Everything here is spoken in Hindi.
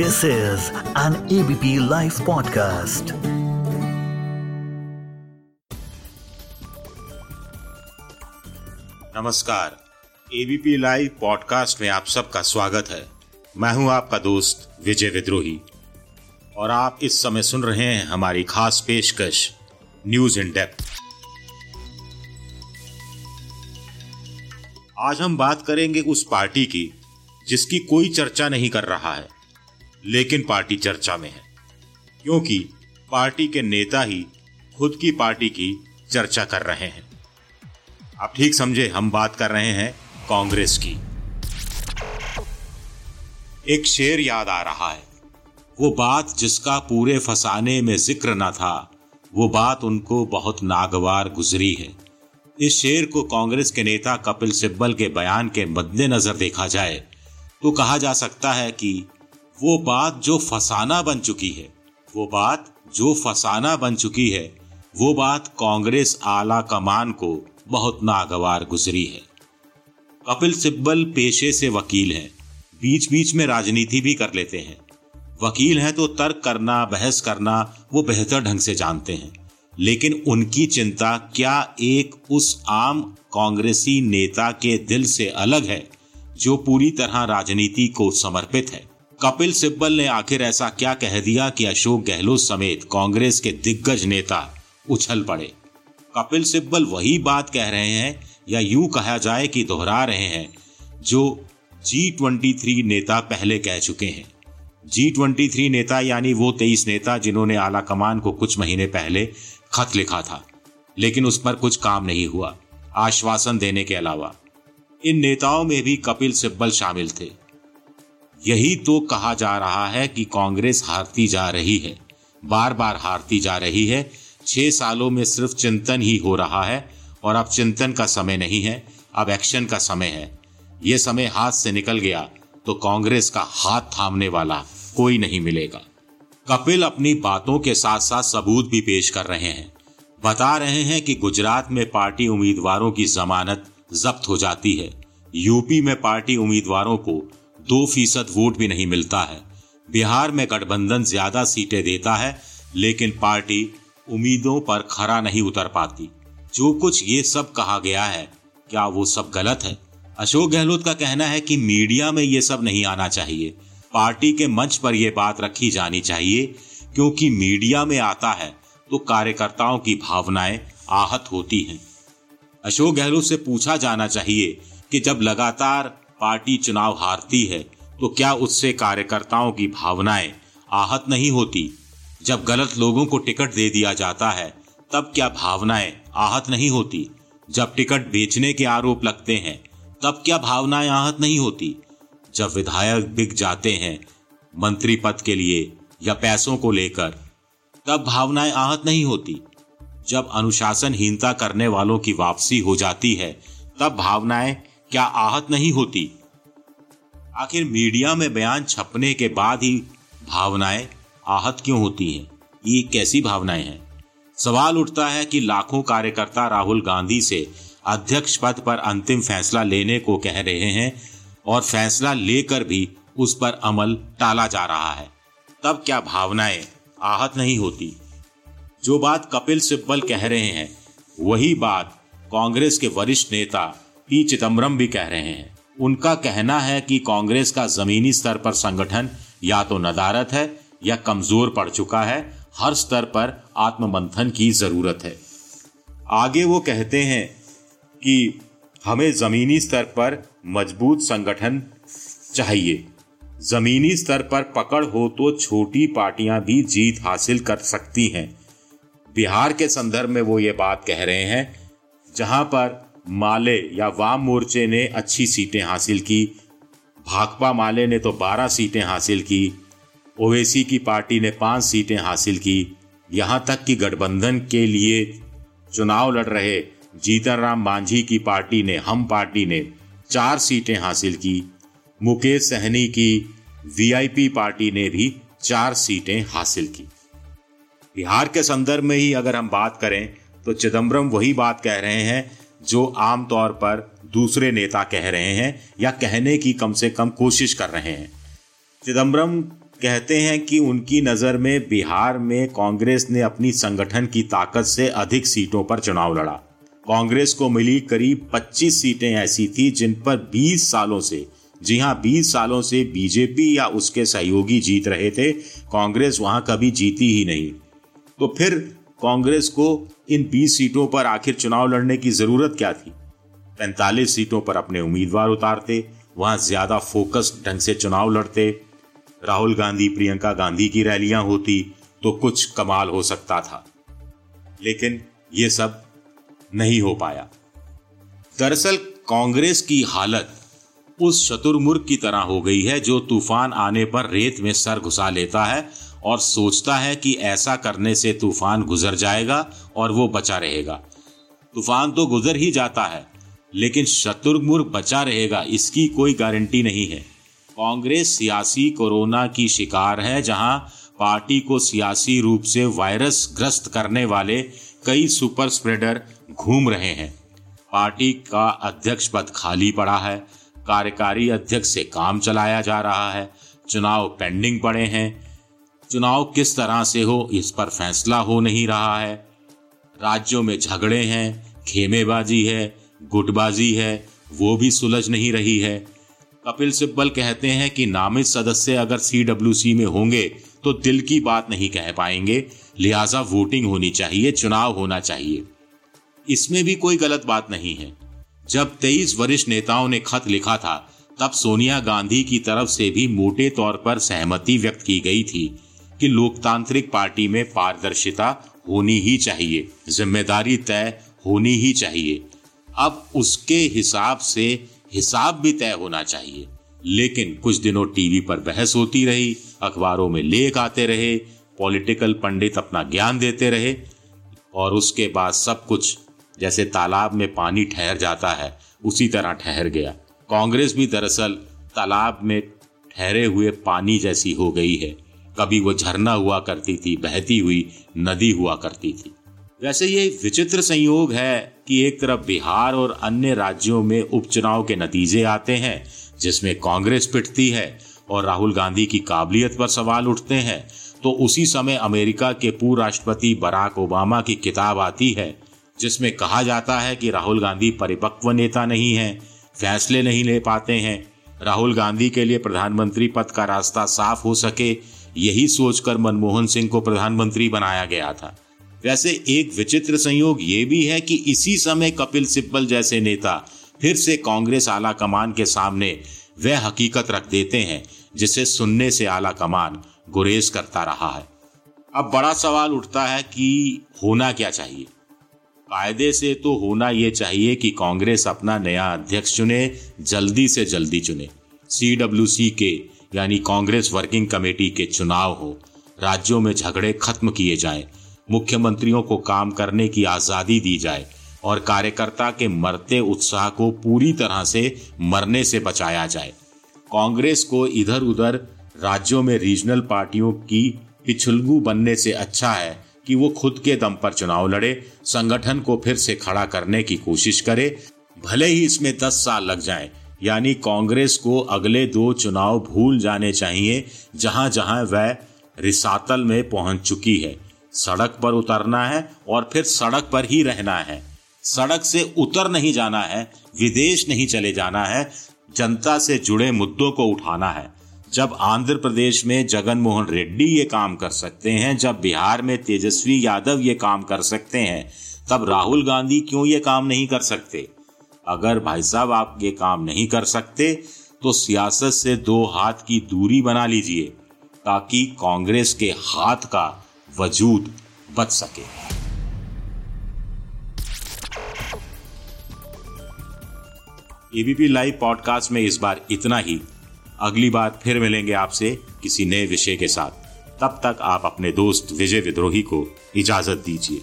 This is an ABP Life podcast. नमस्कार। एबीपी लाइव पॉडकास्ट में आप सबका स्वागत है। मैं हूँ आपका दोस्त विजय विद्रोही। और आप इस समय सुन रहे हैं हमारी खास पेशकश न्यूज़ इन डेप्थ आज हम बात करेंगे उस पार्टी की, जिसकी कोई चर्चा नहीं कर रहा है। लेकिन पार्टी चर्चा में है। क्योंकि पार्टी के नेता ही खुद की पार्टी की चर्चा कर रहे हैं। आप ठीक समझे, हम बात कर रहे हैं कांग्रेस की। एक शेर याद आ रहा है। वो बात जिसका पूरे फसाने में ज़िक्र न था, वो बात उनको बहुत नागवार गुजरी है। इस शेर को कांग्रेस के नेता कपिल सिब्बल के बयान के मद्देनजर देखा जाए तो कहा जा सकता है कि वो बात जो फसाना बन चुकी है, वो बात जो फसाना बन चुकी है, वो बात कांग्रेस आला कमान को बहुत नागवार गुजरी है। कपिल सिब्बल पेशे से वकील हैं बीच बीच में राजनीति भी कर लेते हैं। वकील हैं तो तर्क करना, बहस करना, वो बेहतर ढंग से जानते हैं। लेकिन उनकी चिंता, क्या एक उस आम कांग्रेसी नेता के दिल से अलग है, जो पूरी तरह राजनीति को समर्पित है? कपिल सिब्बल ने आखिर ऐसा क्या कह दिया कि अशोक गहलोत समेत कांग्रेस के दिग्गज नेता उछल पड़े? कपिल सिब्बल वही बात कह रहे हैं, या यूँ कहा जाए कि दोहरा रहे हैं, जो जी ट्वेंटी थ्री नेता पहले कह चुके हैं। जी ट्वेंटी थ्री नेता यानी वो तेईस नेता जिन्होंने आला कमान को कुछ महीने पहले खत लिखा था, लेकिन उस पर कुछ काम नहीं हुआ, आश्वासन देने के अलावा। इन नेताओं में भी कपिल सिब्बल शामिल थे। यही तो कहा जा रहा है कि कांग्रेस हारती जा रही है। बार बार हारती जा रही है। छह सालों में सिर्फ़ चिंतन ही हो रहा है और अब चिंतन का समय नहीं है, अब एक्शन का समय है। यह समय हाथ से निकल गया तो कांग्रेस का हाथ थामने वाला कोई नहीं मिलेगा। कपिल अपनी बातों के साथ साथ सबूत भी पेश कर रहे हैं। बता रहे हैं कि गुजरात में पार्टी उम्मीदवारों की जमानत जब्त हो जाती है। यूपी में पार्टी उम्मीदवारों को दो फ़ीसद वोट भी नहीं मिलता है। बिहार में गठबंधन ज़्यादा सीटें देता है, लेकिन पार्टी उम्मीदों पर खरा नहीं उतर पाती। जो कुछ ये सब कहा गया है, क्या वो सब गलत है? अशोक गहलोत का कहना है कि मीडिया में ये सब नहीं आना चाहिए। पार्टी के मंच पर यह बात रखी जानी चाहिए, क्योंकि मीडिया में आता है तो कार्यकर्ताओं की भावनाएँ आहत होती हैं। अशोक गहलोत से पूछा जाना चाहिए कि जब लगातार पार्टी चुनाव हारती है तो क्या उससे कार्यकर्ताओं की भावनाएँ आहत नहीं होती? जब गलत लोगों को टिकट दे दिया जाता है, तब क्या भावनाएँ आहत नहीं होती? जब टिकट बेचने के आरोप लगते हैं, तब क्या भावनाएँ आहत नहीं होती? जब विधायक बिक जाते हैं, मंत्री पद के लिए या पैसों को लेकर, तब भावनाएँ आहत नहीं होती। जब अनुशासनहीनता करने वालों की वापसी हो जाती है, तब भावनाएँ क्या आहत नहीं होती? आखिर मीडिया में बयान छपने के बाद ही भावनाएँ आहत क्यों होती हैं? ये कैसी भावनाएँ हैं? सवाल उठता है कि लाखों कार्यकर्ता राहुल गांधी से अध्यक्ष पद पर अंतिम फैसला लेने को कह रहे हैं और फैसला लेकर भी उस पर अमल टाला जा रहा है। तब क्या भावनाएँ आहत नहीं होती? जो बात कपिल सिब्बल कह रहे हैं, वही बात कांग्रेस के वरिष्ठ नेता पी चिदम्बरम भी कह रहे हैं। उनका कहना है कि कांग्रेस का जमीनी स्तर पर संगठन या तो नदारत है या कमज़ोर पड़ चुका है। हर स्तर पर आत्ममंथन की ज़रूरत है। आगे वो कहते हैं कि हमें जमीनी स्तर पर मज़बूत संगठन चाहिए। जमीनी स्तर पर पकड़ हो तो छोटी पार्टियाँ भी जीत हासिल कर सकती हैं। बिहार के संदर्भ में वो ये बात कह रहे हैं, जहाँ पर माले या वाम मोर्चे ने अच्छी सीटें हासिल की। भाकपा माले ने तो 12 सीटें हासिल की। ओवैसी की पार्टी ने पाँच सीटें हासिल की। यहाँ तक कि गठबंधन के लिए चुनाव लड़ रहे जीतन राम मांझी की पार्टी ने, हम पार्टी ने चार सीटें हासिल की। मुकेश सहनी की वीआईपी पार्टी ने भी चार सीटें हासिल की। बिहार के संदर्भ में ही अगर हम बात करें तो चिदम्बरम वही बात कह रहे हैं जो आमतौर पर दूसरे नेता कह रहे हैं या कहने की कम से कम कोशिश कर रहे हैं। चिदम्बरम कहते हैं कि उनकी नज़र में बिहार में कांग्रेस ने अपनी संगठन की ताकत से अधिक सीटों पर चुनाव लड़ा। कांग्रेस को मिली करीब 25 सीटें ऐसी थी जिन पर 20 सालों से, जी हाँ 20 सालों से बीजेपी या उसके सहयोगी जीत रहे थे। कांग्रेस वहाँ कभी जीती ही नहीं। तो फिर कांग्रेस को इन 20 सीटों पर आखिर चुनाव लड़ने की ज़रूरत क्या थी? 45 सीटों पर अपने उम्मीदवार उतारते, वहाँ ज़्यादा फोकस ढंग से चुनाव लड़ते। राहुल गांधी, प्रियंका गांधी की रैलियाँ होती तो कुछ कमाल हो सकता था। लेकिन ये सब नहीं हो पाया। दरअसल कांग्रेस की हालत उस शतुर्मुर्ग की तरह हो गई है, जो तूफ़ान आने पर रेत में सर घुसा लेता है और सोचता है कि ऐसा करने से तूफ़ान गुजर जाएगा और वो बचा रहेगा। तूफ़ान तो गुजर ही जाता है, लेकिन शत्रुघ्न बचा रहेगा, इसकी कोई गारंटी नहीं है। कांग्रेस सियासी कोरोना की शिकार है, जहाँ पार्टी को सियासी रूप से वायरस ग्रस्त करने वाले कई सुपर स्प्रेडर घूम रहे हैं। पार्टी का अध्यक्ष पद खाली पड़ा है, कार्यकारी अध्यक्ष से काम चलाया जा रहा है, चुनाव पेंडिंग पड़े हैं चुनाव किस तरह से हो, इस पर फैसला हो नहीं रहा है। राज्यों में झगड़े हैं, खेमेबाजी है, गुटबाजी है, वो भी सुलझ नहीं रही है। कपिल सिब्बल कहते हैं कि नामित सदस्य अगर सीडब्ल्यूसी में होंगे तो दिल की बात नहीं कह पाएँगे। लिहाजा वोटिंग होनी चाहिए, चुनाव होना चाहिए। इसमें भी कोई गलत बात नहीं है। जब तेईस वरिष्ठ नेताओं ने खत लिखा था, तब सोनिया गांधी की तरफ़ से भी मोटे तौर पर सहमति व्यक्त की गई थी। कि लोकतांत्रिक पार्टी में पारदर्शिता होनी ही चाहिए, ज़िम्मेदारी तय होनी ही चाहिए। अब उसके हिसाब से हिसाब भी तय होना चाहिए। लेकिन कुछ दिनों टीवी पर बहस होती रही, अखबारों में लेख आते रहे, पॉलिटिकल पंडित अपना ज्ञान देते रहे, और उसके बाद सब कुछ जैसे तालाब में पानी ठहर जाता है, उसी तरह ठहर गया। कांग्रेस भी दरअसल तालाब में ठहरे हुए पानी जैसी हो गई है। कभी वो झरना हुआ करती थी, बहती हुई नदी हुआ करती थी। वैसे ये विचित्र संयोग है कि एक तरफ़ बिहार और अन्य राज्यों में उपचुनाव के नतीजे आते हैं, जिसमें कांग्रेस पिटती है और राहुल गांधी की काबिलियत पर सवाल उठते हैं तो उसी समय अमेरिका के पूर्व राष्ट्रपति बराक ओबामा की किताब आती है, जिसमें कहा जाता है कि राहुल गांधी परिपक्व नेता नहीं है, फैसले नहीं ले पाते हैं, राहुल गांधी के लिए प्रधानमंत्री पद का रास्ता साफ़ हो सके यही सोचकर मनमोहन सिंह को प्रधानमंत्री बनाया गया था। वैसे एक विचित्र संयोग ये भी है कि इसी समय कपिल सिब्बल जैसे नेता फिर से कांग्रेस आला कमान के सामने वह हकीकत रख देते हैं, जिसे सुनने से आला कमान गुरेज करता रहा है। अब बड़ा सवाल उठता है कि होना क्या चाहिए? कायदे से तो होना यह चाहिए कि कांग्रेस अपना नया अध्यक्ष चुने, जल्दी से जल्दी चुने। सीडब्ल्यूसी के यानी कांग्रेस वर्किंग कमेटी के चुनाव हो राज्यों में झगड़े खत्म किए जाएँ, मुख्यमंत्रियों को काम करने की आज़ादी दी जाए और कार्यकर्ता के मरते उत्साह को पूरी तरह से मरने से बचाया जाए। कांग्रेस को इधर उधर राज्यों में रीजनल पार्टियों की पिछुलगू बनने से अच्छा है कि वो खुद के दम पर चुनाव लड़े संगठन को फिर से खड़ा करने की कोशिश करे भले ही इसमें दस साल लग जाए यानी कांग्रेस को अगले दो चुनाव भूल जाने चाहिए, जहाँ जहाँ वह रिसातल में पहुँच चुकी है। सड़क पर उतरना है और फिर सड़क पर ही रहना है। सड़क से उतर नहीं जाना है, विदेश नहीं चले जाना है, जनता से जुड़े मुद्दों को उठाना है। जब आंध्र प्रदेश में जगन मोहन रेड्डी ये काम कर सकते हैं, जब बिहार में तेजस्वी यादव ये काम कर सकते हैं, तब राहुल गांधी क्यों ये काम नहीं कर सकते? अगर भाई साहब आप ये काम नहीं कर सकते तो सियासत से दो हाथ की दूरी बना लीजिए, ताकि कांग्रेस के हाथ का वजूद बच सके। एबीपी लाइव पॉडकास्ट में इस बार इतना ही। अगली बार फिर मिलेंगे आपसे किसी नए विषय के साथ। तब तक आप अपने दोस्त विजय विद्रोही को इजाज़त दीजिए।